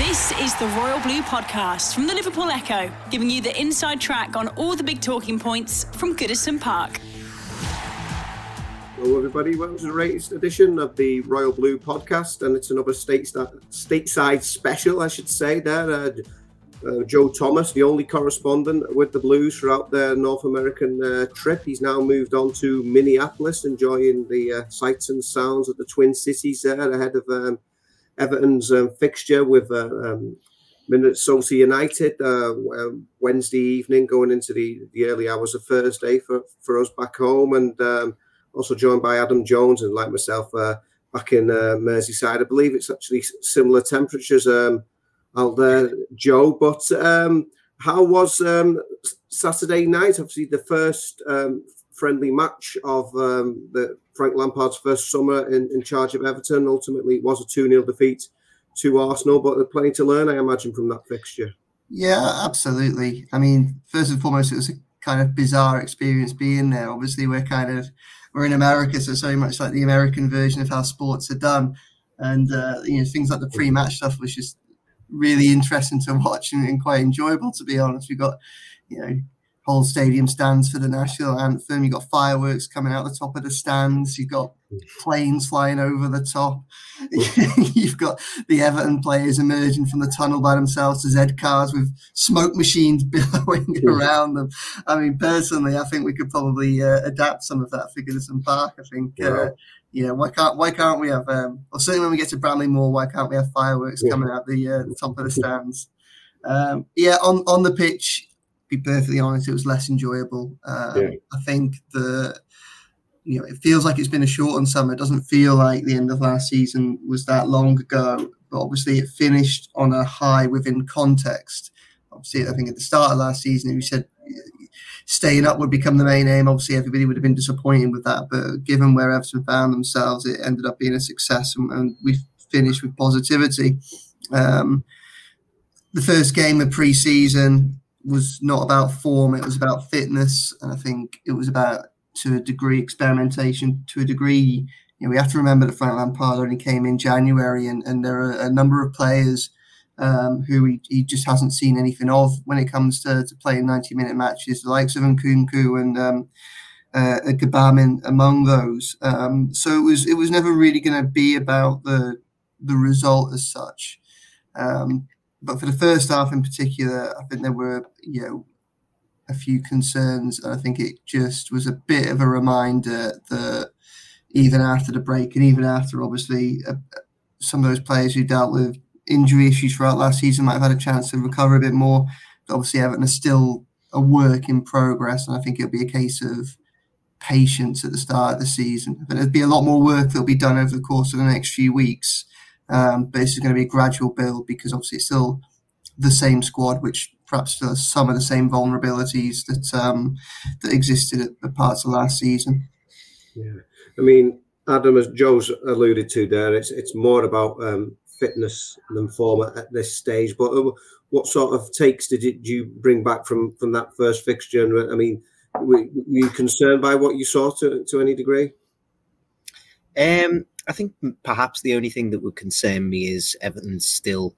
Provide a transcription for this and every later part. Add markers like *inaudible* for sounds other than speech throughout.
This is the Royal Blue Podcast from the Liverpool Echo, giving you the inside track on all the big talking points from Goodison Park. Hello, everybody. Welcome to the latest edition of the Royal Blue Podcast, and it's another stateside special, I should say. There, uh, uh, Joe Thomas, the only correspondent with the Blues throughout their North American uh, trip. He's now moved on to Minneapolis, enjoying the uh, sights and sounds of the Twin Cities there ahead of um, Everton's um, fixture with uh, um, Minnesota United uh, Wednesday evening, going into the, the early hours of Thursday for, for us back home, and um, also joined by Adam Jones and like myself uh, back in uh, Merseyside. I believe it's actually similar temperatures um, out there, Joe. But um, how was um, Saturday night? Obviously, the first um, friendly match of um, the Frank Lampard's first summer in, in charge of Everton. Ultimately, it was a 2 0 defeat to Arsenal, but there's plenty to learn, I imagine, from that fixture. Yeah, absolutely. I mean, first and foremost, it was a kind of bizarre experience being there. Obviously, we're kind of we're in America, so so much like the American version of how sports are done, and uh, you know things like the pre-match stuff was just really interesting to watch and, and quite enjoyable, to be honest. We got you know whole stadium stands for the national anthem. You've got fireworks coming out the top of the stands. You've got planes flying over the top. *laughs* You've got the Everton players emerging from the tunnel by themselves to Z cars with smoke machines *laughs* billowing around them. I mean, personally, I think we could probably uh, adapt some of that for Goodison Park. I think. Yeah. Uh, you know, why can't why can't we have? Um, or certainly when we get to Bramley-Moore, why can't we have fireworks yeah. coming out the, uh, the top of the stands? Um, yeah, on on the pitch, be perfectly honest, it was less enjoyable. Um, yeah. I think the you know it feels like it's been a shortened summer. It doesn't feel like the end of last season was that long ago. But obviously, it finished on a high within context. Obviously, I think at the start of last season, we said staying up would become the main aim. Obviously, everybody would have been disappointed with that. But given where Everton found themselves, it ended up being a success, and, and we finished with positivity. Um, the first game of pre-season was not about form; it was about fitness, and I think it was about to a degree experimentation. To a degree, you know, we have to remember that Frank Lampard only came in January, and, and there are a number of players um, who he, he just hasn't seen anything of when it comes to, to playing 90 minute matches, the likes of Nkounkou and um, uh, Gbamin among those. Um, so it was it was never really going to be about the the result as such. Um, but for the first half in particular, I think there were you know a few concerns. And I think it just was a bit of a reminder that even after the break and even after obviously uh, some of those players who dealt with injury issues throughout last season might have had a chance to recover a bit more. But obviously, Everton is still a work in progress, and I think it'll be a case of patience at the start of the season. But there'll be a lot more work that'll be done over the course of the next few weeks. Um, but this is going to be a gradual build because obviously it's still the same squad, which perhaps still has some of the same vulnerabilities that um, that existed at the parts of last season. Yeah, I mean, Adam, as Joe's alluded to there, it's it's more about um, fitness than form at, this stage. But uh, what sort of takes did, it, did you bring back from from that first fixture? I mean, were, were you concerned by what you saw to to any degree? Um, I think perhaps the only thing that would concern me is Everton's still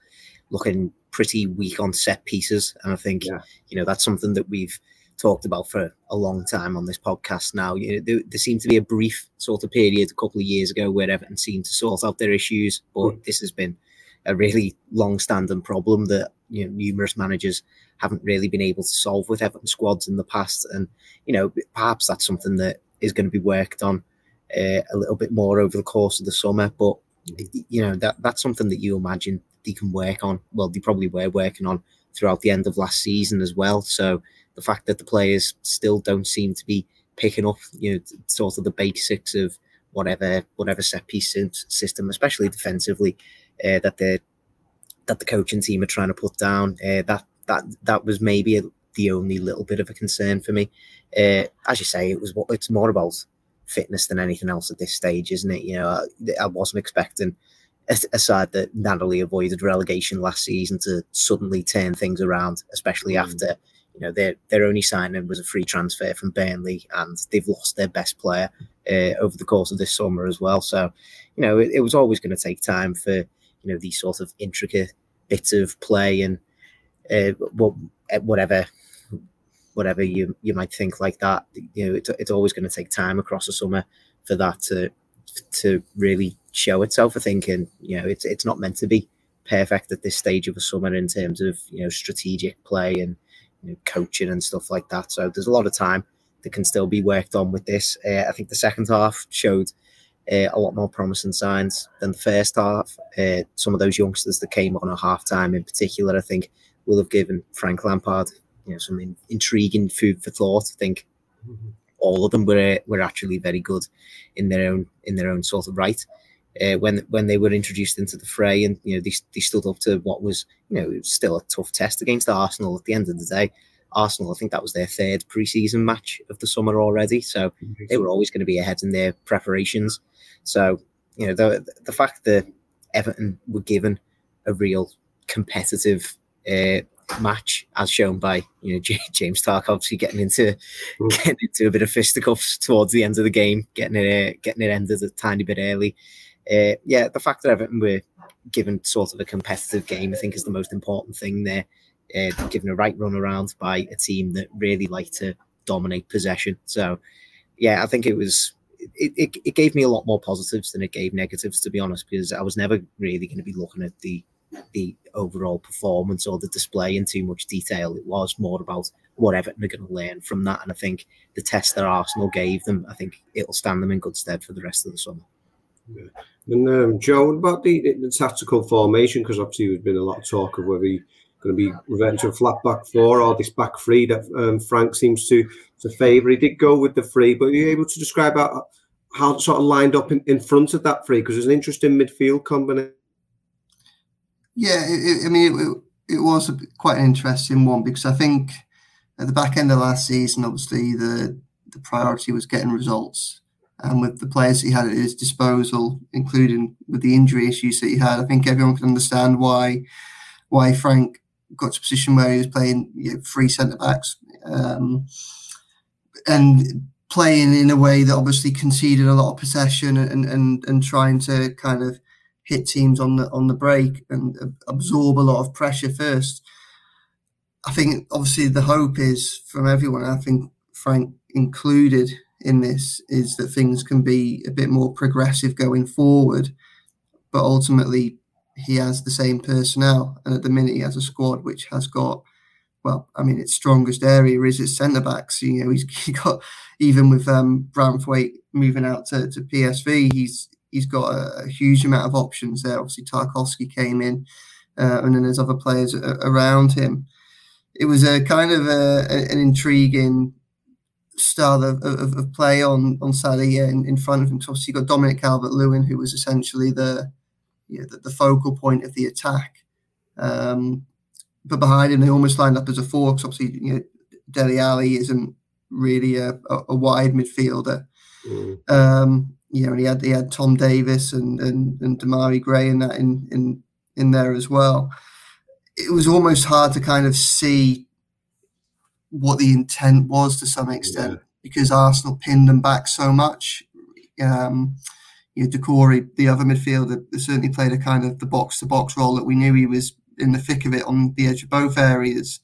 looking pretty weak on set pieces, and I think yeah. you know that's something that we've talked about for a long time on this podcast now. You know, there, there, seemed to be a brief sort of period a couple of years ago where Everton seemed to sort out their issues, but mm. this has been a really long-standing problem that you know numerous managers haven't really been able to solve with Everton squads in the past, and you know perhaps that's something that is going to be worked on uh, a little bit more over the course of the summer. But you know that that's something that you imagine they can work on. Well, they probably were working on throughout the end of last season as well. So the fact that the players still don't seem to be picking up, you know, sort of the basics of whatever whatever set piece system, especially defensively, uh, that they're that the coaching team are trying to put down. Uh, that that that was maybe a, the only little bit of a concern for me. Uh, as you say, it was what it's more about fitness than anything else at this stage, isn't it? You know, I, I wasn't expecting a, side that narrowly avoided relegation last season to suddenly turn things around, especially mm. after you know their their only signing was a free transfer from Burnley, and they've lost their best player uh, over the course of this summer as well. So, you know, it, it was always going to take time for you know these sort of intricate bits of play and uh, whatever whatever you you might think like that. You know, it's, it's always going to take time across the summer for that to to really show itself. I think, and you know, it's it's not meant to be perfect at this stage of the summer in terms of you know strategic play and you know, coaching and stuff like that. So there's a lot of time that can still be worked on with this. Uh, I think the second half showed uh, a lot more promising signs than the first half. Uh, some of those youngsters that came on at half time, in particular, I think, will have given Frank Lampard you know some in, intriguing food for thought. I think mm-hmm. all of them were were actually very good in their own in their own sort of right. Uh, when when they were introduced into the fray, and you know they, they stood up to what was you know still a tough test against Arsenal. At the end of the day, Arsenal, I think that was their third preseason match of the summer already, so mm-hmm. they were always going to be ahead in their preparations. So you know the the fact that Everton were given a real competitive uh, match, as shown by you know *laughs* James Stark, obviously getting into mm. getting into a bit of fisticuffs towards the end of the game, getting it uh, getting it ended a tiny bit early. Uh, yeah, the fact that Everton were given sort of a competitive game, I think, is the most important thing there. Uh, given a right run around by a team that really like to dominate possession. So, yeah, I think it was. It, it, it gave me a lot more positives than it gave negatives, to be honest, because I was never really going to be looking at the the overall performance or the display in too much detail. It was more about what Everton are going to learn from that. And I think the test that Arsenal gave them, I think it'll stand them in good stead for the rest of the summer. Yeah. And um, Joe, about the, the, tactical formation? Because obviously there's been a lot of talk of whether he's going to be reverting to a flat back four or this back three that um, Frank seems to to favour. He did go with the three, but are you able to describe how, how sort of lined up in, in front of that three? Because there's an interesting midfield combination yeah, it, I mean, it, it was quite an interesting one because I think at the back end of last season, obviously the the priority was getting results, and with the players he had at his disposal, including with the injury issues that he had, I think everyone can understand why why Frank got to a position where he was playing you know, three centre backs um, and playing in a way that obviously conceded a lot of possession and and and trying to kind of hit teams on the on the break and absorb a lot of pressure first. I think obviously the hope is from everyone. I think Frank included in this is that things can be a bit more progressive going forward, but ultimately he has the same personnel, and at the minute he has a squad which has got. Well, I mean, its strongest area is its centre backs. You know, he's he *laughs* got even with um, Branthwaite moving out to, to PSV, he's he's got a, a, huge amount of options there. Obviously, Tarkowski came in, uh, and then there's other players around him. It was a kind of a, an intriguing style of, of, of, play on on Saturday in, in front of him. So obviously, you got Dominic Calvert Lewin, who was essentially the, you know, the, the focal point of the attack. Um, but behind him, they almost lined up as a four. Because obviously, you know, Dele Alli isn't really a, a, a wide midfielder. Mm. Um, you know, he had he had Tom Davies and and, and Demarai Gray in that in in in there as well. It was almost hard to kind of see what the intent was to some extent yeah. because Arsenal pinned them back so much. Um, you know, Doucouré, the other midfielder, certainly played a kind of the box to box role that we knew he was in the thick of it on the edge of both areas.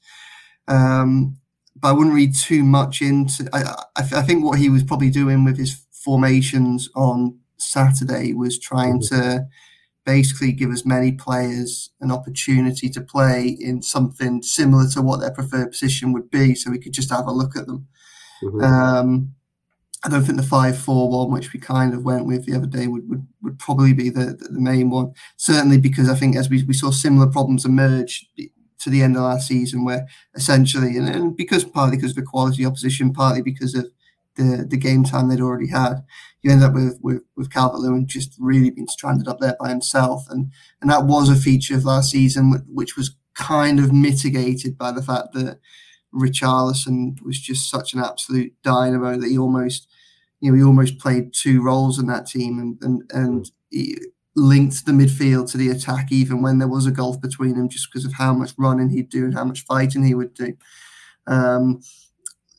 Um, but I wouldn't read too much into. I, I, I, think what he was probably doing with his formations on Saturday was trying mm-hmm. to basically give as many players an opportunity to play in something similar to what their preferred position would be, so we could just have a look at them. Mm-hmm. Um, I don't think the five four one, which we kind of went with the other day, would would, would probably be the, the, the main one. Certainly because I think as we, we saw similar problems emerge to the end of last season, where essentially, and, and because partly because of the quality opposition, partly because of the the game time they'd already had. you end up with with, with Calvert Lewin just really being stranded up there by himself, and and that was a feature of last season, which was kind of mitigated by the fact that Richarlison was just such an absolute dynamo that he almost, you know, he almost played two roles in that team and and and he linked the midfield to the attack even when there was a gulf between them, just because of how much running he'd do and how much fighting he would do. Um,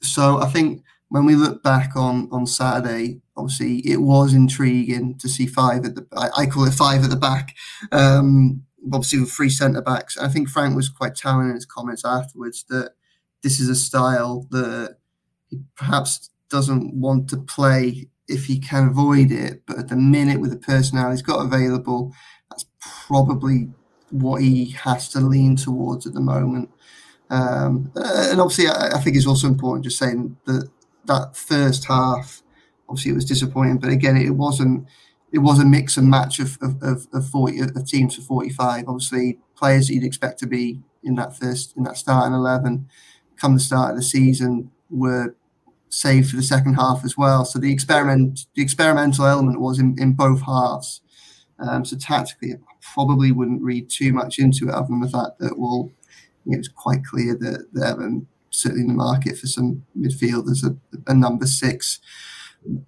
so I think when we look back on on Saturday, obviously it was intriguing to see five at the I, I call it five at the back. Um, obviously with three centre backs. I think Frank was quite telling in his comments afterwards that this is a style that he perhaps doesn't want to play if he can avoid it. But at the minute, with the personnel he's got available, that's probably what he has to lean towards at the moment. Um, and obviously, I, I, think it's also important just saying that that first half, obviously, it was disappointing. But again, it wasn't. It was a mix and match of of, of, of forty of teams for forty five. Obviously, players that you'd expect to be in that first in that starting eleven come the start of the season were saved for the second half as well. So the experiment, the experimental element was in, in both halves. Um, so tactically, I probably wouldn't read too much into it, other than the fact that well, know, it's quite clear that they're certainly in the market for some midfielders, a, a number six.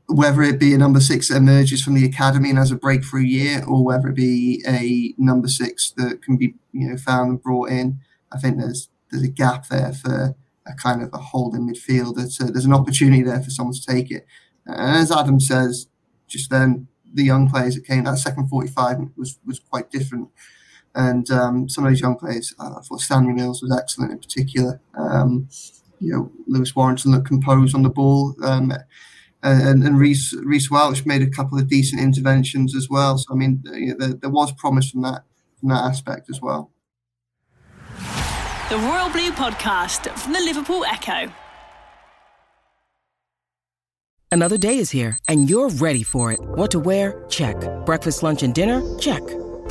Whether it be a number six that emerges from the academy and has a breakthrough year, or whether it be a number six that can be you know found and brought in, I think there's there's a gap there for a kind of a holding midfielder. So there's an opportunity there for someone to take it. And as Adam says, just then the young players that came, that second 45 was was quite different. And um, some of those young players, uh, I thought Stanley Mills was excellent in particular. Um, you know, Lewis Warrington looked composed on the ball. Um, and, and Reece, Reece Welch made a couple of decent interventions as well. So I mean, you know, there, there was promise from that from that aspect as well the Royal Blue podcast from the Liverpool Echo. Another day is here, and you're ready for it. What to wear? Check. Breakfast, lunch, and dinner? Check.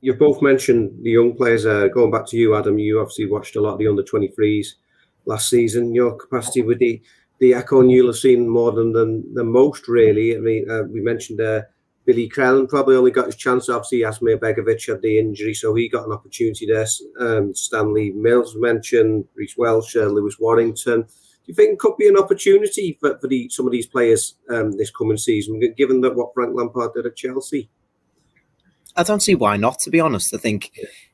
You've both mentioned the young players. Uh, going back to you, Adam, you obviously watched a lot of the under 23s last season. Your capacity with the the and you'll have seen more than than, than most, really. I mean, uh, we mentioned uh, Billy Crellin probably only got his chance. Obviously, Asmir Begovic had the injury, so he got an opportunity there. Um, Stanley Mills mentioned, Reece Welch, uh, Lewis Warrington Do you think could be an opportunity for, for the, some of these players um, this coming season, given that what Frank Lampard did at Chelsea? I don't see why not. To be honest, I think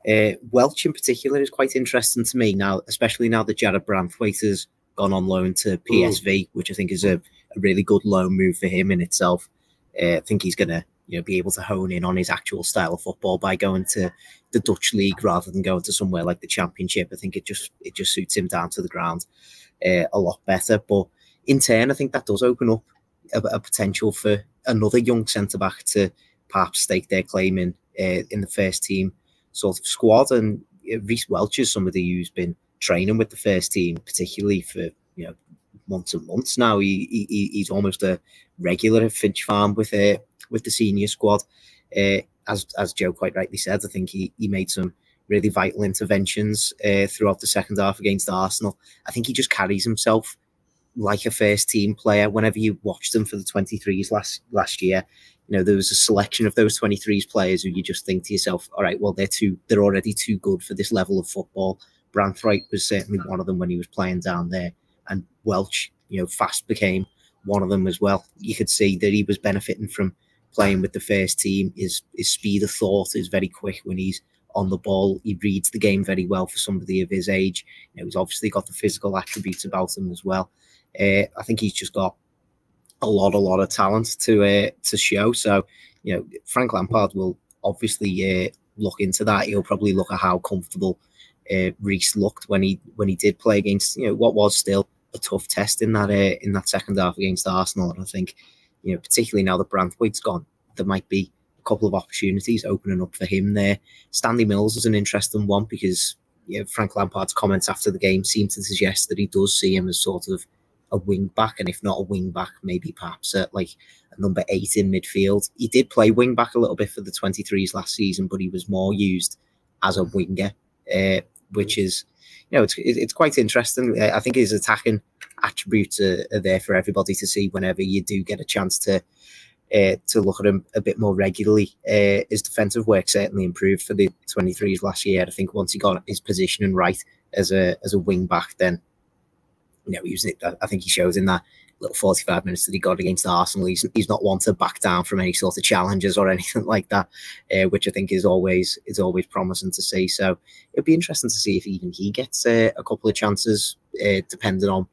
uh, Welch in particular is quite interesting to me now, especially now that Jarrad Branthwaite has gone on loan to PSV, mm. which I think is a, a, really good loan move for him in itself. Uh, I think he's going to you know be able to hone in on his actual style of football by going to the Dutch league rather than going to somewhere like the Championship. I think it just it just suits him down to the ground uh, a lot better. But in turn, I think that does open up a, a potential for another young centre back to perhaps stake their claim in uh, in the first team sort of squad. And Reece Welch is somebody who's been training with the first team, particularly for you know months and months now. He, he he's almost a regular at Finch Farm with uh, with the senior squad. Uh, as as Joe quite rightly said, I think he he made some really vital interventions uh, throughout the second half against Arsenal. I think he just carries himself like a first team player. Whenever you watched him for the 23s last last year, you know there was a selection of those 23s players who you just think to yourself, all right, well they're too they're already too good for this level of football. Branthwaite was certainly one of them when he was playing down there, and Welch, you know, fast became one of them as well. You could see that he was benefiting from playing with the first team. His his speed of thought is very quick when he's on the ball. He reads the game very well for somebody of his age. You know, he's obviously got the physical attributes about him as well. Uh, I think he's just got a lot, a lot of talent to uh, to show. So, you know, Frank Lampard will obviously uh, look into that. He'll probably look at how comfortable uh, Reece looked when he when he did play against you know what was still a tough test in that uh, in that second half against Arsenal. And I think you know, particularly now that Branthwaite's gone, there might be a couple of opportunities opening up for him there. Stanley Mills is an interesting one because Frank Lampard's comments after the game seem to suggest that he does see him as sort of a wing back, and if not a wing back, maybe perhaps at like a number eight in midfield. He did play wing back a little bit for the 23s last season, but he was more used as a winger, uh, which is, you know, it's it's quite interesting. I think his attacking attributes are, are there for everybody to see whenever you do get a chance to uh, to look at him a bit more regularly. Uh, his defensive work certainly improved for the 23s last year. I think once he got his positioning right as a as a wing back, then you know he was. I think he shows in that little 45 minutes that he got against Arsenal. He's he's not one to back down from any sort of challenges or *laughs* anything like that, uh, which I think is always is always promising to see. So it'd be interesting to see if even he gets uh, a couple of chances, uh, depending on.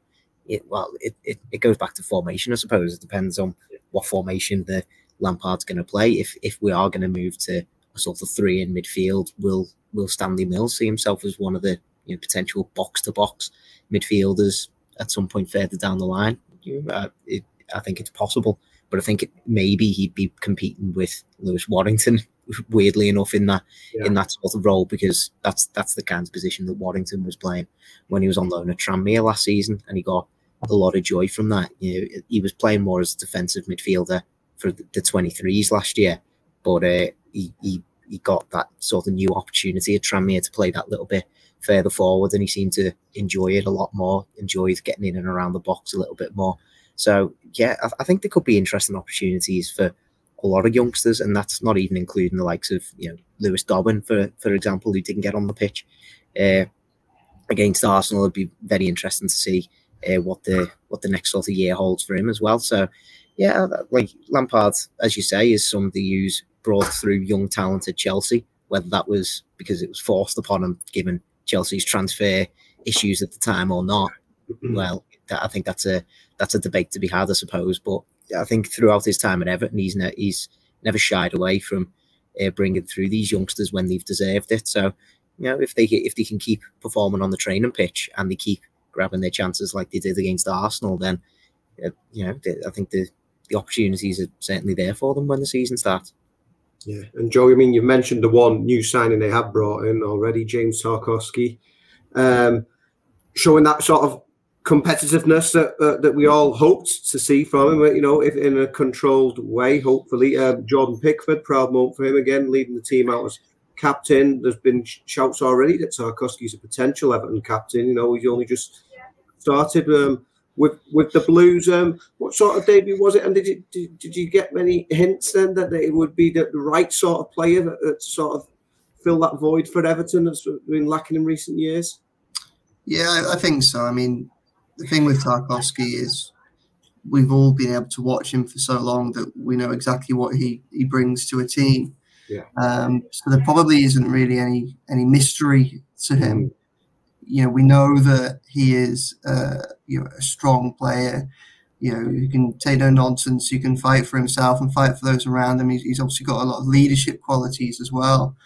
It, well, it, it, it goes back to formation, I suppose. It depends on what formation the Lampard's going to play. If if we are going to move to a sort of three in midfield, will will Stanley Mills see himself as one of the you know, potential box to box midfielders at some point further down the line? Uh, it, I think it's possible, but I think it, maybe he'd be competing with Lewis Warrington. *laughs* Weirdly enough, in that yeah. in that sort of role, because that's that's the kind of position that Warrington was playing when he was on loan at Tranmere last season, and he got a lot of joy from that. You know, he was playing more as a defensive midfielder for the 23s last year, but uh, he, he he got that sort of new opportunity at Tranmere to play that little bit further forward, and he seemed to enjoy it a lot more. Enjoyed getting in and around the box a little bit more. So yeah, I, I think there could be interesting opportunities for a lot of youngsters, and that's not even including the likes of you know Lewis Dobbin, for for example, who didn't get on the pitch uh, against Arsenal. It'd be very interesting to see uh, what the what the next sort of year holds for him as well. So, yeah, like Lampard, as you say, is somebody who's brought through young, talented Chelsea. Whether that was because it was forced upon him, given Chelsea's transfer issues at the time, or not, mm-hmm. well, I think that's a that's a debate to be had, I suppose. But I think throughout his time at Everton, he's ne- he's never shied away from uh, bringing through these youngsters when they've deserved it. So, you know, if they if they can keep performing on the training pitch and they keep grabbing their chances like they did against Arsenal, then uh, you know I think the the opportunities are certainly there for them when the season starts. Yeah, and Joe, I mean, you've mentioned the one new signing they have brought in already, James Tarkowski, um, showing that sort of competitiveness that uh, that we all hoped to see from him. You know, if in a controlled way, hopefully. Uh, Jordan Pickford, proud moment for him again, leading the team out as captain. There's been shouts already that Tarkowski's a potential Everton captain. You know, he's only just started um, with with the Blues. Um, what sort of debut was it? And did you did, did you get many hints then that it would be the, the right sort of player that, that sort of fill that void for Everton that's been lacking in recent years? Yeah, I think so. I mean, the thing with Tarkowski is we've all been able to watch him for so long that we know exactly what he, he brings to a team. Yeah. Um, so there probably isn't really any any mystery to him. You know, we know that he is uh, you know a strong player. You know, who can take no nonsense. Who can fight for himself and fight for those around him. He's, he's obviously got a lot of leadership qualities as well,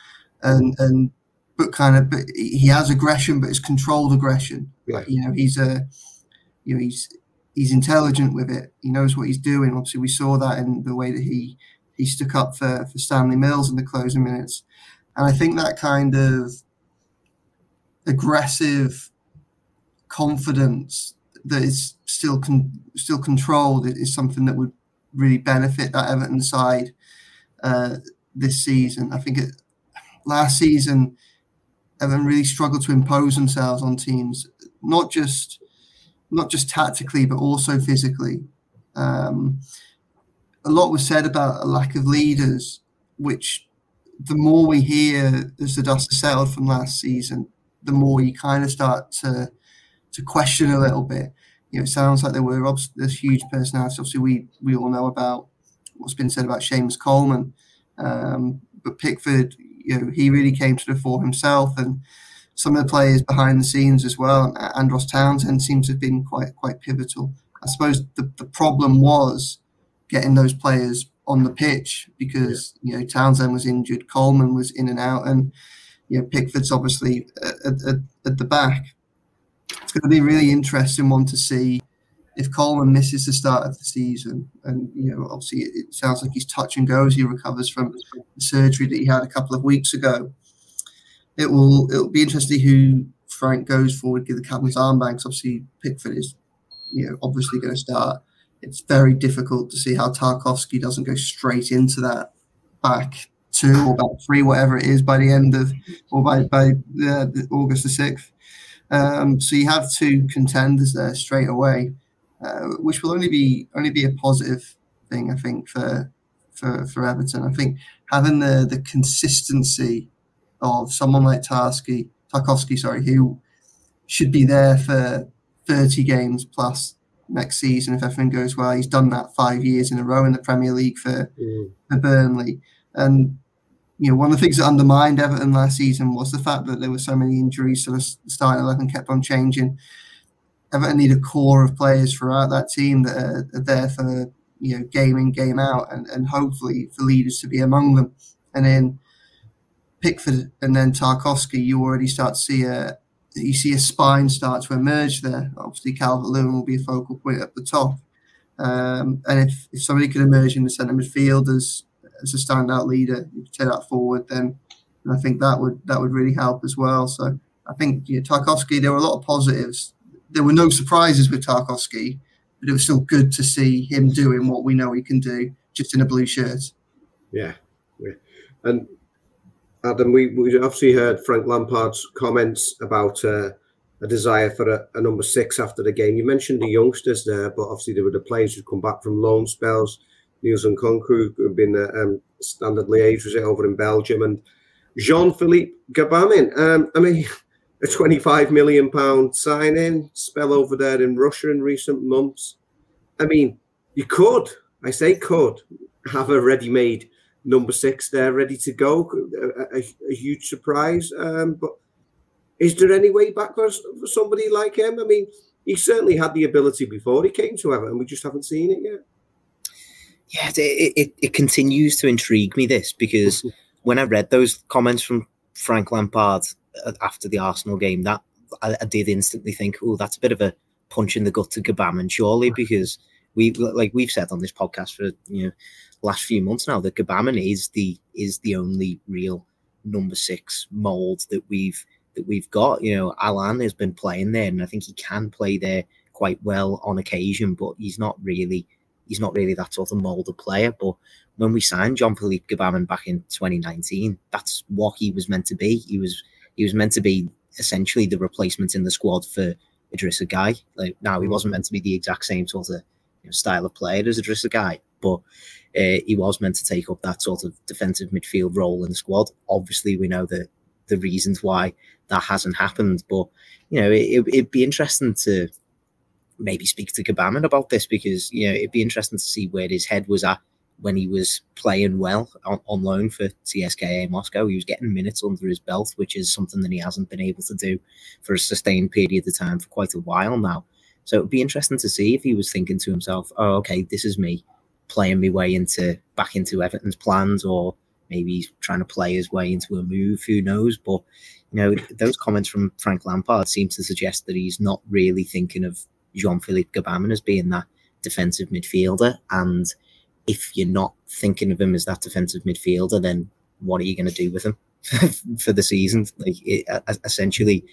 and and but kind of but he has aggression, but it's controlled aggression. Yeah. you know, he's a you know he's he's intelligent with it. He knows what he's doing. Obviously, we saw that in the way that he he stuck up for, for Stanley Mills in the closing minutes. And I think that kind of aggressive confidence that is still con- still controlled is something that would really benefit that Everton side uh, this season. I think it, last season Everton really struggled to impose themselves on teams, not just not just tactically but also physically. Um, a lot was said about a lack of leaders, which the more we hear as the dust has settled from last season, the more you kind of start to to question a little bit. You know, it sounds like there were this huge personality. Obviously, we we all know about what's been said about Seamus Coleman, um, but Pickford, you know, he really came to the fore himself, and some of the players behind the scenes as well. Andros Townsend seems to have been quite quite pivotal. I suppose the, the problem was getting those players on the pitch because yeah. you know Townsend was injured, Coleman was in and out, and you know Pickford's obviously uh, at, at, at the back. It's going to be a really interesting one to see if Coleman misses the start of the season, and you know, obviously it, sounds like he's touch and go as he recovers from the surgery that he had a couple of weeks ago, it will it'll be interesting who Frank goes forward, give the captain's armband. Obviously, Pickford is, you know, obviously going to start. It's very difficult to see how Tarkowski doesn't go straight into that back two or back three, whatever it is, by the end of or by by uh, August the sixth. Um, so you have two contenders there straight away, uh, which will only be only be a positive thing, I think, for for for Everton. I think having the the consistency of someone like Tarski, Tarkowski, sorry, who should be there for 30 games plus next season if everything goes well. He's done that five years in a row in the Premier League for, mm. for Burnley. And you know, one of the things that undermined Everton last season was the fact that there were so many injuries, so the starting eleven kept on changing. Everton need a core of players throughout that team that are, there for you know game in game out, and, and hopefully for leaders to be among them. And then Pickford and then Tarkowski, you already start to see a you see a spine start to emerge there. Obviously, Calvert Lewin will be a focal point at the top. Um, and if, if somebody could emerge in the centre midfield as as a standout leader, you take that forward, then and I think that would that would really help as well. So I think you know, Tarkowski, there were a lot of positives. There were no surprises with Tarkowski, but it was still good to see him doing what we know he can do, just in a blue shirt. Yeah, yeah. and Adam, we, we obviously heard Frank Lampard's comments about uh, a desire for a, a, number six after the game. You mentioned the youngsters there, but obviously there were the players who come back from loan spells. Niels Nkounkou, who've been uh, um, Standard Liège over in Belgium, and Jean-Philippe Gbamin. Um, I mean, *laughs* a 25 million pound signing spell over there in Russia in recent months. I mean, you could, I say could, have a ready-made number six there ready to go. A, a, a huge surprise. Um, but is there any way back for somebody like him? I mean, he certainly had the ability before he came to Everton. And we just haven't seen it yet. Yeah, it, it, it continues to intrigue me this because when I read those comments from Frank Lampard uh, after the Arsenal game, that I, I did instantly think, oh, that's a bit of a punch in the gut to Gbamin, surely, because we like we've said on this podcast for you know last few months now that Gbamin is the is the only real number six mold that we've that we've got. You know, Allan has been playing there, and I think he can play there quite well on occasion, but he's not really he's not really that sort of mold of player. But when we signed Jean-Philippe Gbamin back in 2019, that's what he was meant to be. He was he was meant to be essentially the replacement in the squad for Idrissa Gueye. Like now he wasn't meant to be the exact same sort of you know, style of player as Idrissa Gueye, but uh, he was meant to take up that sort of defensive midfield role in the squad. Obviously, we know the the reasons why that hasn't happened, but you know it, would be interesting to maybe speak to Gbamin about this because you know it'd be interesting to see where his head was at when he was playing well on, on loan for CSKA Moscow. He was getting minutes under his belt, which is something that he hasn't been able to do for a sustained period of time for quite a while now. So it'd be interesting to see if he was thinking to himself, "Oh, okay, this is me playing my way into back into Everton's plans, or maybe he's trying to play his way into a move. Who knows? But you know, those comments from Frank Lampard seem to suggest that he's not really thinking of Jean-Philippe Gbamin as being that defensive midfielder. And if you're not thinking of him as that defensive midfielder, then what are you going to do with him *laughs* for the season? Like, it, essentially,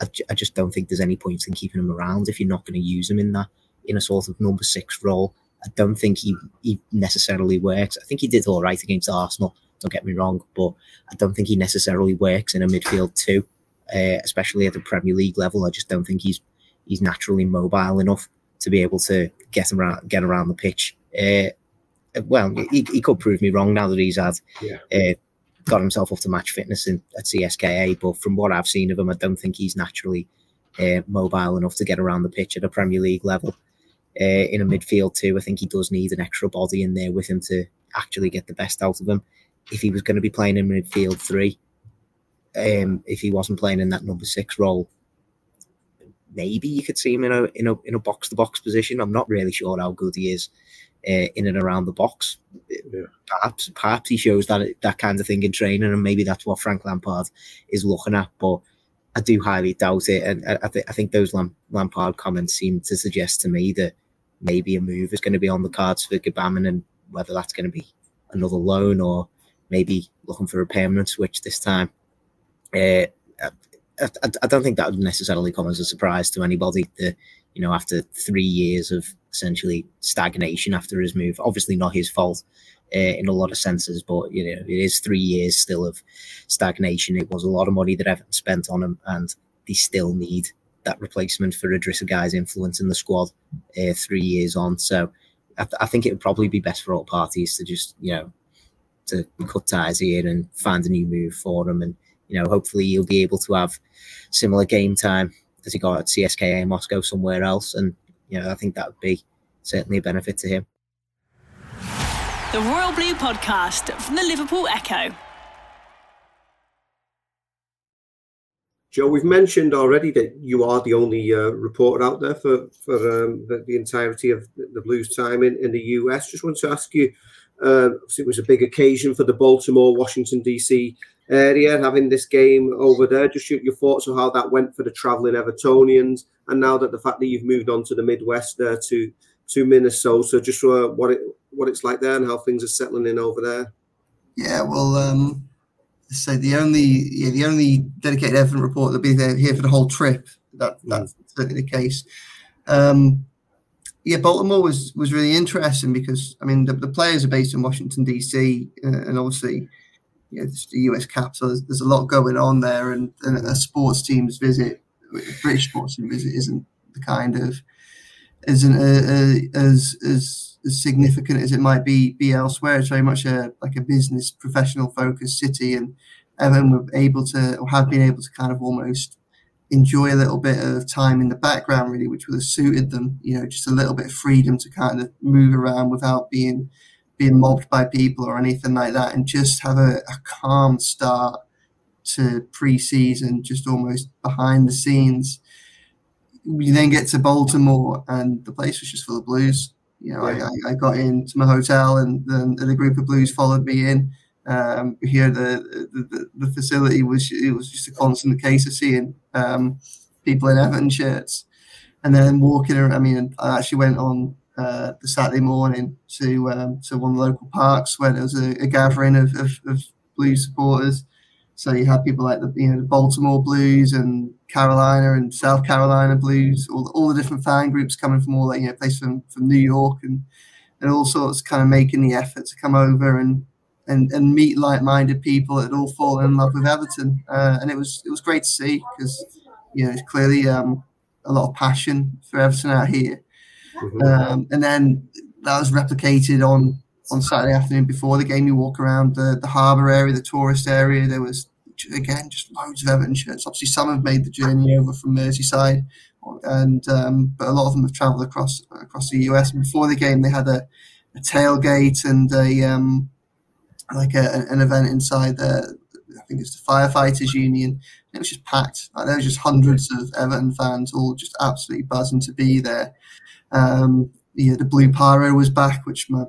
I, I just don't think there's any point in keeping him around if you're not going to use him in that in a sort of number six role. I don't think he, he necessarily works. I think he did all right against Arsenal. Don't get me wrong, but I don't think he necessarily works in a midfield too, uh, especially at the Premier League level. I just don't think he's he's naturally mobile enough to be able to get around get around the pitch. Uh, well, he, he could prove me wrong now that he's had yeah. uh, got himself up to match fitness in, at CSKA. But from what I've seen of him, I don't think he's naturally uh, mobile enough to get around the pitch at a Premier League level uh, in a midfield too. I think he does need an extra body in there with him to actually get the best out of him. If he was going to be playing in midfield three, um, if he wasn't playing in that number six role, maybe you could see him in a in a in a box to box position. I'm not really sure how good he is uh, in and around the box. Yeah. Perhaps perhaps he shows that that kind of thing in training, and maybe that's what Frank Lampard is looking at. But I do highly doubt it, and I, th- I think those Lam- Lampard comments seem to suggest to me that maybe a move is going to be on the cards for Gbamin and whether that's going to be another loan or maybe looking for a permanent switch this time. Uh, I, I, don't think that would necessarily come as a surprise to anybody. The you know after three years of essentially stagnation after his move, obviously not his fault uh, in a lot of senses, but you know it is three years still of stagnation. It was a lot of money that Everton spent on him, and they still need that replacement for Idrissa Gueye's influence in the squad uh, three years on. So I, th- I, think it would probably be best for all parties to just you know to cut ties here and find a new move for him, and you know hopefully he'll be able to have similar game time as he got at CSKA Moscow somewhere else, and you know I think that would be certainly a benefit to him. The Royal Blue Podcast from the Liverpool Echo. Joe, we've mentioned already that you are the only uh, reporter out there for for um, the, the, entirety of the Blues time in, in the US. Just want to ask you, uh, it was a big occasion for the Baltimore, Washington DC area having this game over there. Just your, your thoughts on how that went for the travelling Evertonians, and now that the fact that you've moved on to the Midwest there to to Minnesota, just uh, what it what it's like there and how things are settling in over there. Yeah, well, um, so the only yeah, the only dedicated Everton report that'll be there here for the whole trip. That that's mm. certainly the case. Um, yeah, Baltimore was was really interesting because I mean the, the players are based in Washington DC, uh, and obviously, you know, the US capital. There's, there's, a lot going on there, and, and a sports team's visit, British sports team visit, isn't the kind of isn't a, a, as as as significant as it might be be elsewhere. It's very much a like a business professional focused city, and Everton were able to or have been able to kind of almost enjoy a little bit of time in the background, really, which would have suited them. You know, just a little bit of freedom to kind of move around without being being mobbed by people or anything like that, and just have a, a calm start to pre-season, just almost behind the scenes. We then get to Baltimore, and the place was just full of blues. You know, yeah. I, I got into my hotel and then the group of blues followed me in. Um, here, the, the, the facility was it was just a constant case of seeing um, people in Everton shirts, and then walking around. I mean, I actually went on uh, the Saturday morning to um, to one of the local parks where there was a, a gathering of, of, of Blues supporters, so you had people like the you know the Baltimore Blues and Carolina and South Carolina Blues, all, all the different fan groups coming from all that you know places from, from New York and and all sorts, kind of making the effort to come over and and, and meet like-minded people that had all fallen in love with Everton, uh, and it was it was great to see because you know it's clearly um, a lot of passion for Everton out here, mm-hmm. um, and then that was replicated on on Saturday afternoon before the game. You walk around the the harbour area, the tourist area. There was again, just loads of Everton shirts. Obviously, some have made the journey over from Merseyside, and um, but a lot of them have travelled across across the US. And before the game, they had a, a tailgate and a um, like a, an event inside the I think it's the firefighters union. It was just packed. Like, there was just hundreds of Everton fans, all just absolutely buzzing to be there. Um, yeah, the blue pyro was back, which my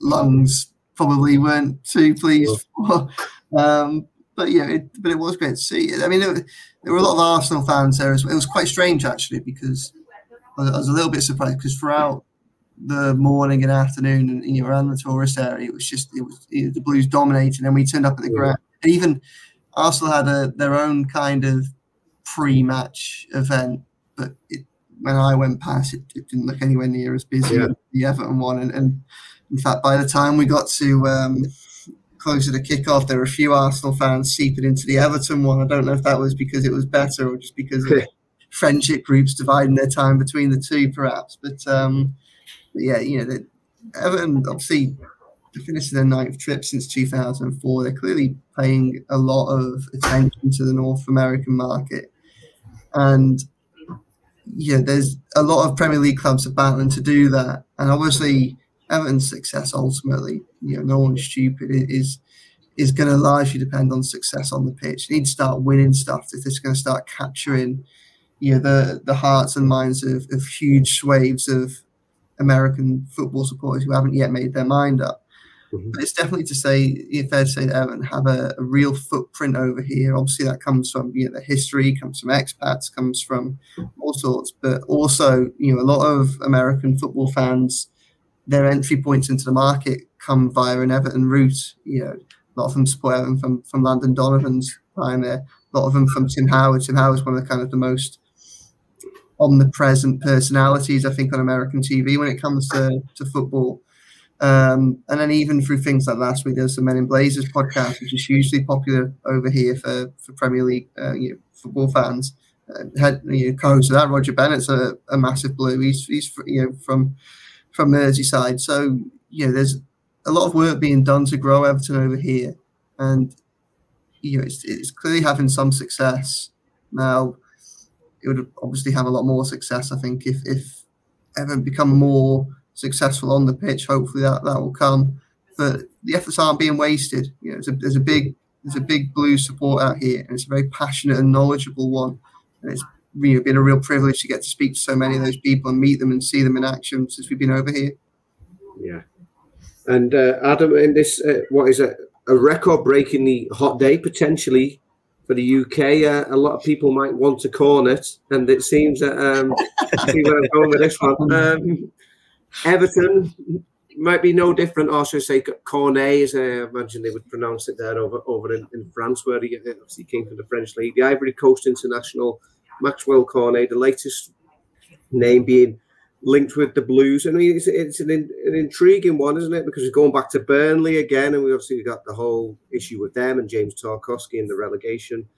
lungs probably weren't too pleased for. *laughs* Um, but yeah, it, but it was great to see. I mean, it, there were a lot of Arsenal fans there. As well. It was quite strange actually because I was a little bit surprised because throughout the morning and afternoon and you know around the tourist area, it was just it was, it the Blues dominating, and we turned up at the yeah. ground. And even Arsenal had a, their own kind of pre-match event, but it, when I went past, it, it, didn't look anywhere near as busy yeah. as the Everton one. And, and, in fact, by the time we got to um, closer to kickoff, there were a few Arsenal fans seeping into the Everton one. I don't know if that was because it was better or just because of friendship groups dividing their time between the two, perhaps. But, um, but yeah, you know, the, Everton obviously finished their ninth trip since 2004. They're clearly paying a lot of attention to the North American market, and yeah, there's a lot of Premier League clubs are battling to do that, and obviously Everton's success ultimately, you know, no one's stupid, is is going to largely depend on success on the pitch. They need to start winning stuff if it's going to start capturing, you know, the the hearts and minds of, of huge swathes of American football supporters who haven't yet made their mind up. Mm-hmm. But it's definitely to say, fair to say that Everton have a, a, real footprint over here. Obviously, that comes from you know the history, comes from expats, comes from all sorts. But also, you know, a lot of American football fans, their entry points into the market come via an Everton route. You know, a lot of them support Everton from from Landon Donovan's time there. A lot of them from Tim Howard. Tim Howard's one of the kind of the most omnipresent personalities, I think, on American TV when it comes to, to football. Um, and then even through things like last week, there's the Men in Blazers podcast, which is hugely popular over here for, for Premier League uh, you know, football fans. Uh, had you know, co-host of that, Roger Bennett's a, a massive blue. He's he's you know from from Merseyside, so you know there's a lot of work being done to grow Everton over here, and you know it's, it's clearly having some success now it would obviously have a lot more success. I think if if ever become more successful on the pitch, hopefully that that will come. But the efforts aren't being wasted. You know, there's a, there's a big there's a big blue support out here, and it's a very passionate and knowledgeable one. And it's you know, been a real privilege to get to speak to so many of those people and meet them and see them in action since we've been over here. Yeah, and uh, Adam, in this, uh, what is it? A record-breakingly hot day potentially for the UK. Uh, a lot of people might want to cornet, and it seems that um, see where I'm going with this one. Um, Everton might be no different, or should I say Cornet, as I imagine they would pronounce it there over over in, in France, where he obviously came from the French league. The Ivory Coast International, Maxwell Cornet, the latest name being linked with the Blues. I mean, it's, it's an, an intriguing one, isn't it? Because we're going back to Burnley again, and we obviously got the whole issue with them and James Tarkowski in the relegation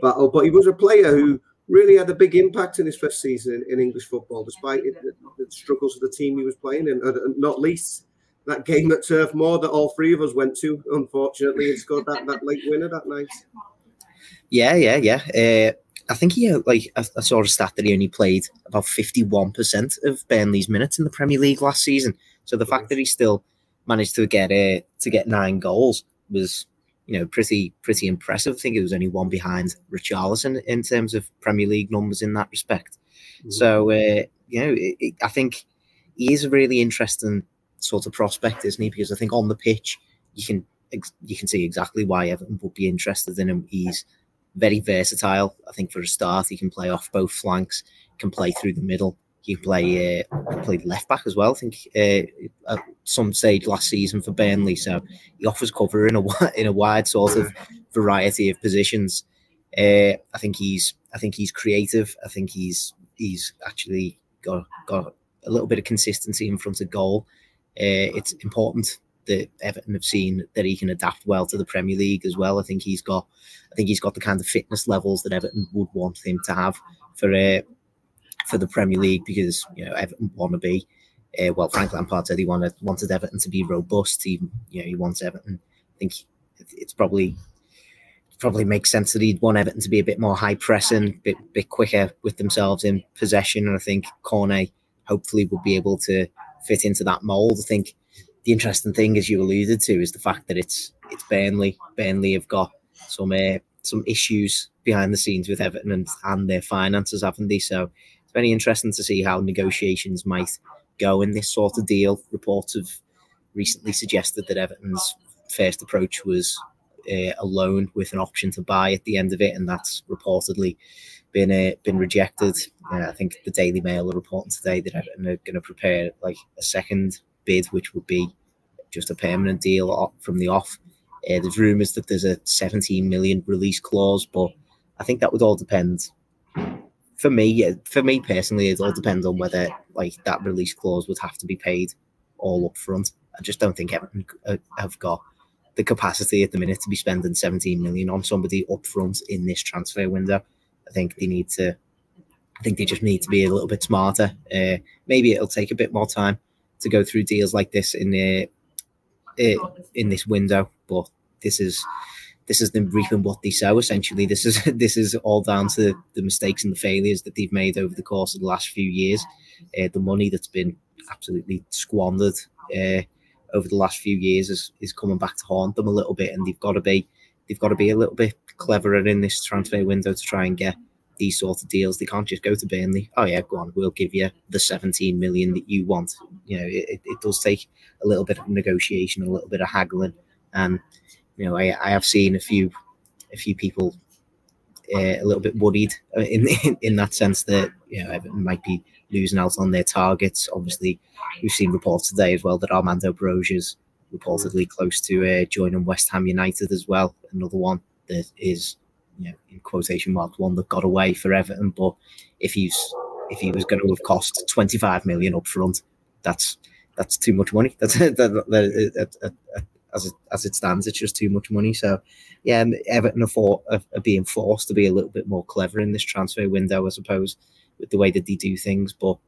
battle. But he was a player who really had a big impact in his first season in, in English football, despite it, the, the, struggles of the team he was playing in, and not least that game at Turf Moor that all three of us went to, unfortunately, and scored that, that late winner that night. Yeah, yeah, yeah. Uh, I think he like I, I, saw a stat that he only played about fifty one percent of Burnley's minutes in the Premier League last season. So the fact that he still managed to get uh, to get nine goals was you know pretty pretty impressive. I think it was only one behind Richarlison in terms of Premier League numbers in that respect. Mm-hmm. So uh, you know it, it, I think he is a really interesting sort of prospect, isn't he? Because I think on the pitch you can you can see exactly why Everton would be interested in him. He's very versatile. I think for a start, he can play off both flanks, can play through the middle. He can play uh, play left back as well. I think uh, at some stage last season for Burnley, so he offers cover in a in a wide sort of variety of positions. Uh, I think he's I think he's creative. I think he's he's actually got got a little bit of consistency in front of goal. Uh, it's important that Everton have seen that he can adapt well to the Premier League as well. I think he's got, I think he's got the kind of fitness levels that Everton would want him to have for uh, for the Premier League because you know Everton want to be. Uh, well, Frank Lampard said he wanted wanted Everton to be robust. He you know he wants Everton. I think it's probably probably makes sense that he'd want Everton to be a bit more high pressing, bit bit quicker with themselves in possession. And I think Cornet hopefully will be able to fit into that mold. I think the interesting thing, as you alluded to, is the fact that it's it's Burnley. Burnley have got some uh, some issues behind the scenes with Everton and, and their finances, haven't they? So it's very interesting to see how negotiations might go in this sort of deal. Reports have recently suggested that Everton's first approach was uh, a loan with an option to buy at the end of it, and that's reportedly been uh, been rejected. Uh, I think the Daily Mail are reporting today that Everton are going to prepare like a second bid, which would be just a permanent deal from the off. Uh, there's rumours that there's a 17 million release clause, but I think that would all depend. For me, for me personally, it all depends on whether like that release clause would have to be paid all up front. I just don't think Everton uh, have got the capacity at the minute to be spending 17 million on somebody up front in this transfer window. I think they need to. I think they just need to be a little bit smarter. Uh, maybe it'll take a bit more time to go through deals like this in the uh, in this window. But this is this is them reaping what they sow. Essentially, this is *laughs* this is all down to the mistakes and the failures that they've made over the course of the last few years. Uh, the money that's been absolutely squandered uh, over the last few years is, is coming back to haunt them a little bit, and they've got to be they've got to be a little bit cleverer in this transfer window to try and get these sort of deals, they can't just go to Burnley. Oh yeah, go on, we'll give you the 17 million that you want. You know, it, it does take a little bit of negotiation, a little bit of haggling, and you know, I, I have seen a few a few people uh, a little bit worried uh, in, *laughs* in, in that sense that you know Everton might be losing out on their targets. Obviously, we've seen reports today as well that Armando Broja's reportedly close to uh, joining West Ham United as well. Another one that is, you know, in quotation marks, one that got away for Everton. But if he's if he was going to have cost 25 million up front, that's that's too much money. That's *laughs* that, that, that, as it as it stands, it's just too much money. So, yeah, Everton are, for, are, are, being forced to be a little bit more clever in this transfer window, I suppose, with the way that they do things. But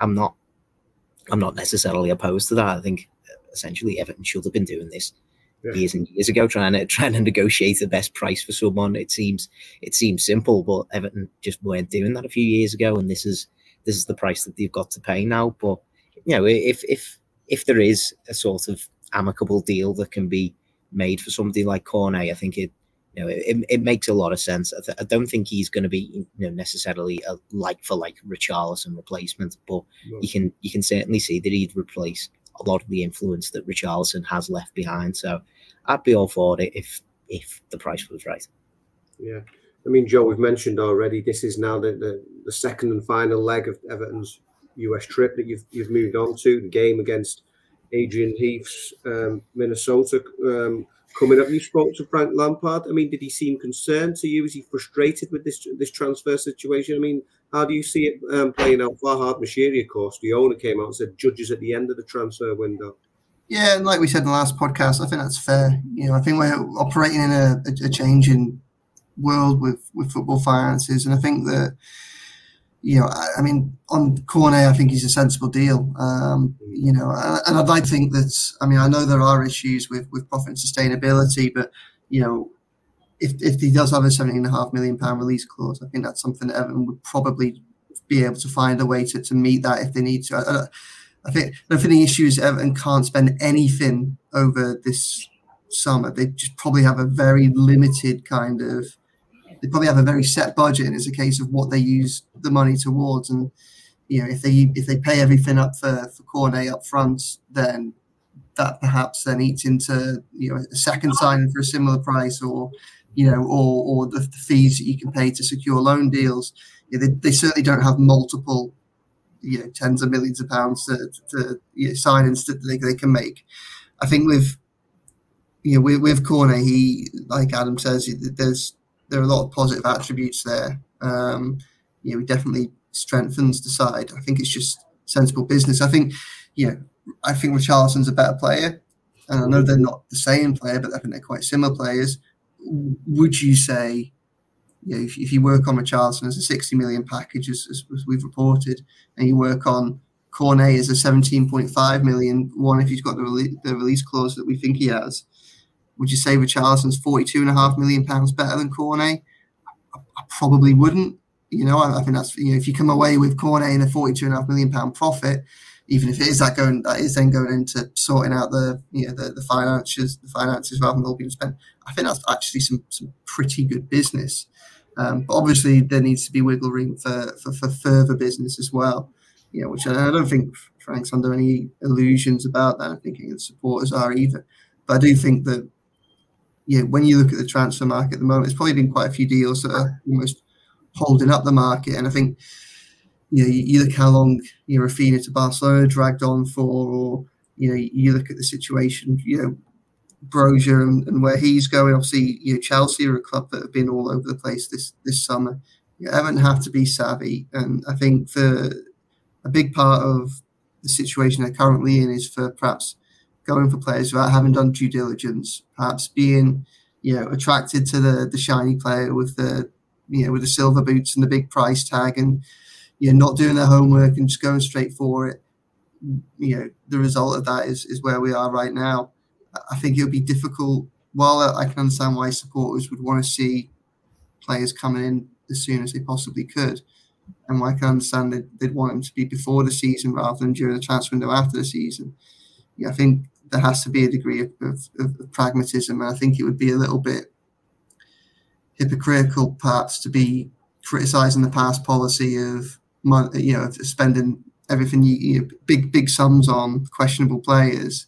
I'm not, I'm not necessarily opposed to that. I think uh, essentially Everton should have been doing this yeah. years and years ago, trying to *laughs* trying to negotiate the best price for someone. It seems it seems simple, but Everton just weren't doing that a few years ago, and this is this is the price that they've got to pay now. But you know, if if if there is a sort of amicable deal that can be made for somebody like Cornet, I think it you know it, it makes a lot of sense. I, th- I don't think he's going to be you know necessarily a like for like Richarlison replacement, but no. you can you can certainly see that he'd replace a lot of the influence that Richarlison has left behind. So I'd be all for it if if the price was right. Yeah. I mean, Joe, we've mentioned already this is now the, the, the second and final leg of Everton's US trip that you've you've moved on to, the game against Adrian Heath's um, Minnesota um, coming up. You spoke to Frank Lampard. I mean, did he seem concerned to you? Is he frustrated with this this transfer situation? I mean, how do you see it um, playing out? Farhad Moshiri, of course, the owner came out and said judges at the end of the transfer window. Yeah, and like we said in the last podcast, I think that's fair. You know, I think we're operating in a, a changing world with with football finances, and I think that you know, I, I mean, on Cornet, I think he's a sensible deal. Um, you know, and I'd like to think that. I mean, I know there are issues with with profit and sustainability, but you know, if if he does have a seventeen and a half million pound release clause, I think that's something that Everton would probably be able to find a way to, to meet that if they need to. I, I think I think the issue is Everton can't spend anything over this summer. They just probably have a very limited kind of. They probably have a very set budget, and it's a case of what they use the money towards. And you know, if they if they pay everything up for for Cornet up front, then that perhaps then eats into you know a second signing for a similar price, or you know, or or the, the fees that you can pay to secure loan deals. Yeah, they, they certainly don't have multiple you know tens of millions of pounds to, to you know, signings that they, they can make. I think with you know with, with Cornet, he like Adam says, there's there are a lot of positive attributes there. Um, you know, he definitely strengthens the side. I think it's just sensible business. I think you know, I think Richarlison's a better player, and I know they're not the same player, but I think they're quite similar players. Would you say you know, if, if you work on Richarlison as a 60 million package, as, as, as we've reported, and you work on Cornet as a 17.5 million one, if he's got the, rele- the release clause that we think he has, would you say Richarlison's 42.5 million pounds better than Cornet? I, probably wouldn't. You know, I, I, think that's, you know, if you come away with Cornet and a 42.5 million pound profit, even if it is that going, that is then going into sorting out the, you know, the, the finances, the finances rather than all being spent. I think that's actually some, some pretty good business. Um, but obviously, there needs to be wiggle room for, for, for further business as well. You know, which I, I don't think Frank's under any illusions about that. I think the supporters are either. But I do think that, yeah, when you look at the transfer market at the moment, there's probably been quite a few deals that are almost holding up the market. And I think, you know, you, look how long you know, Raphinha to Barcelona dragged on for, or you know, you look at the situation, you know, Broja and, and, where he's going. Obviously, you know, Chelsea are a club that have been all over the place this this summer. You Everton have to be savvy, and I think for a big part of the situation they're currently in is for perhaps going for players without having done due diligence, perhaps being you know attracted to the the shiny player with the you know with the silver boots and the big price tag, and you know not doing their homework and just going straight for it. You know the result of that is is where we are right now. I think it would be difficult. While I can understand why supporters would want to see players coming in as soon as they possibly could, and why I can understand that they'd want them to be before the season rather than during the transfer window after the season. Yeah, I think there has to be a degree of, of, of pragmatism, and I think it would be a little bit hypocritical, perhaps, to be criticizing the past policy of you know spending everything you, you big big sums on questionable players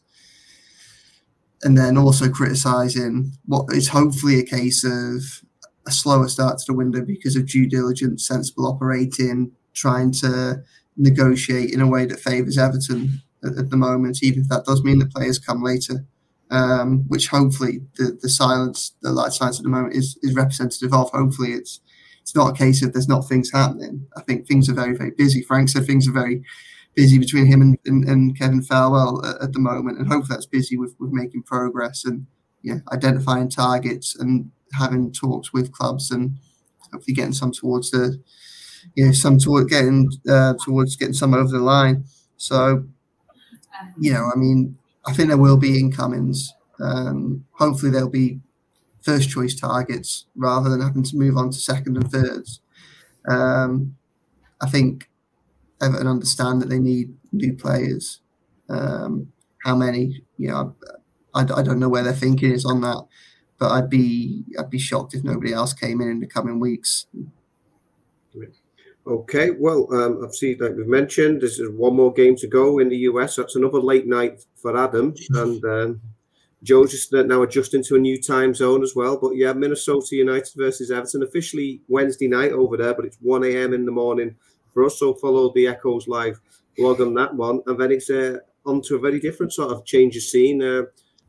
and then also criticizing what is hopefully a case of a slower start to the window because of due diligence, sensible operating, trying to negotiate in a way that favours Everton at, at, the moment, even if that does mean that players come later. Um, which hopefully the, the silence, the light silence at the moment is, is representative of. Hopefully it's it's not a case of there's not things happening. I think things are very, very busy. Frank said things are very busy between him and, and, and Kevin Thelwell at, at, the moment, and hopefully that's busy with, with making progress and yeah, identifying targets and having talks with clubs and hopefully getting some towards the you know some toward getting uh, towards getting some over the line. So you know, I mean, I think there will be incomings. Um, hopefully, there'll be first choice targets rather than having to move on to second and thirds. Um, I think Everton understand that they need new players. Um, how many? You know, I, I, don't know where their thinking is on that, but I'd be I'd be shocked if nobody else came in in the coming weeks. Okay, well, um, seen like we've mentioned, this is one more game to go in the US. That's another late night for Adam, and um, Joe's just now adjusting to a new time zone as well. But yeah, Minnesota United versus Everton officially Wednesday night over there, but it's 1 a.m. in the morning for us. So follow the Echoes live blog on that one, and then it's uh, on to a very different sort of change of scene. Uh,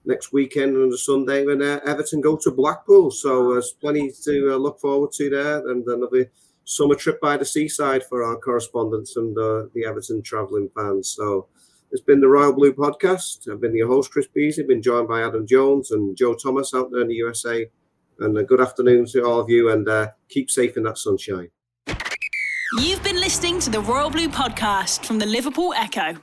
next weekend on the Sunday when uh, Everton go to Blackpool. So there's plenty to uh, look forward to there, and another summer trip by the seaside for our correspondents and uh, the Everton travelling fans. So it's been the Royal Blue podcast. I've been your host, Chris Beesley, been joined by Adam Jones and Joe Thomas out there in the USA. And a good afternoon to all of you, and uh, keep safe in that sunshine. You've been listening to the Royal Blue podcast from the Liverpool Echo.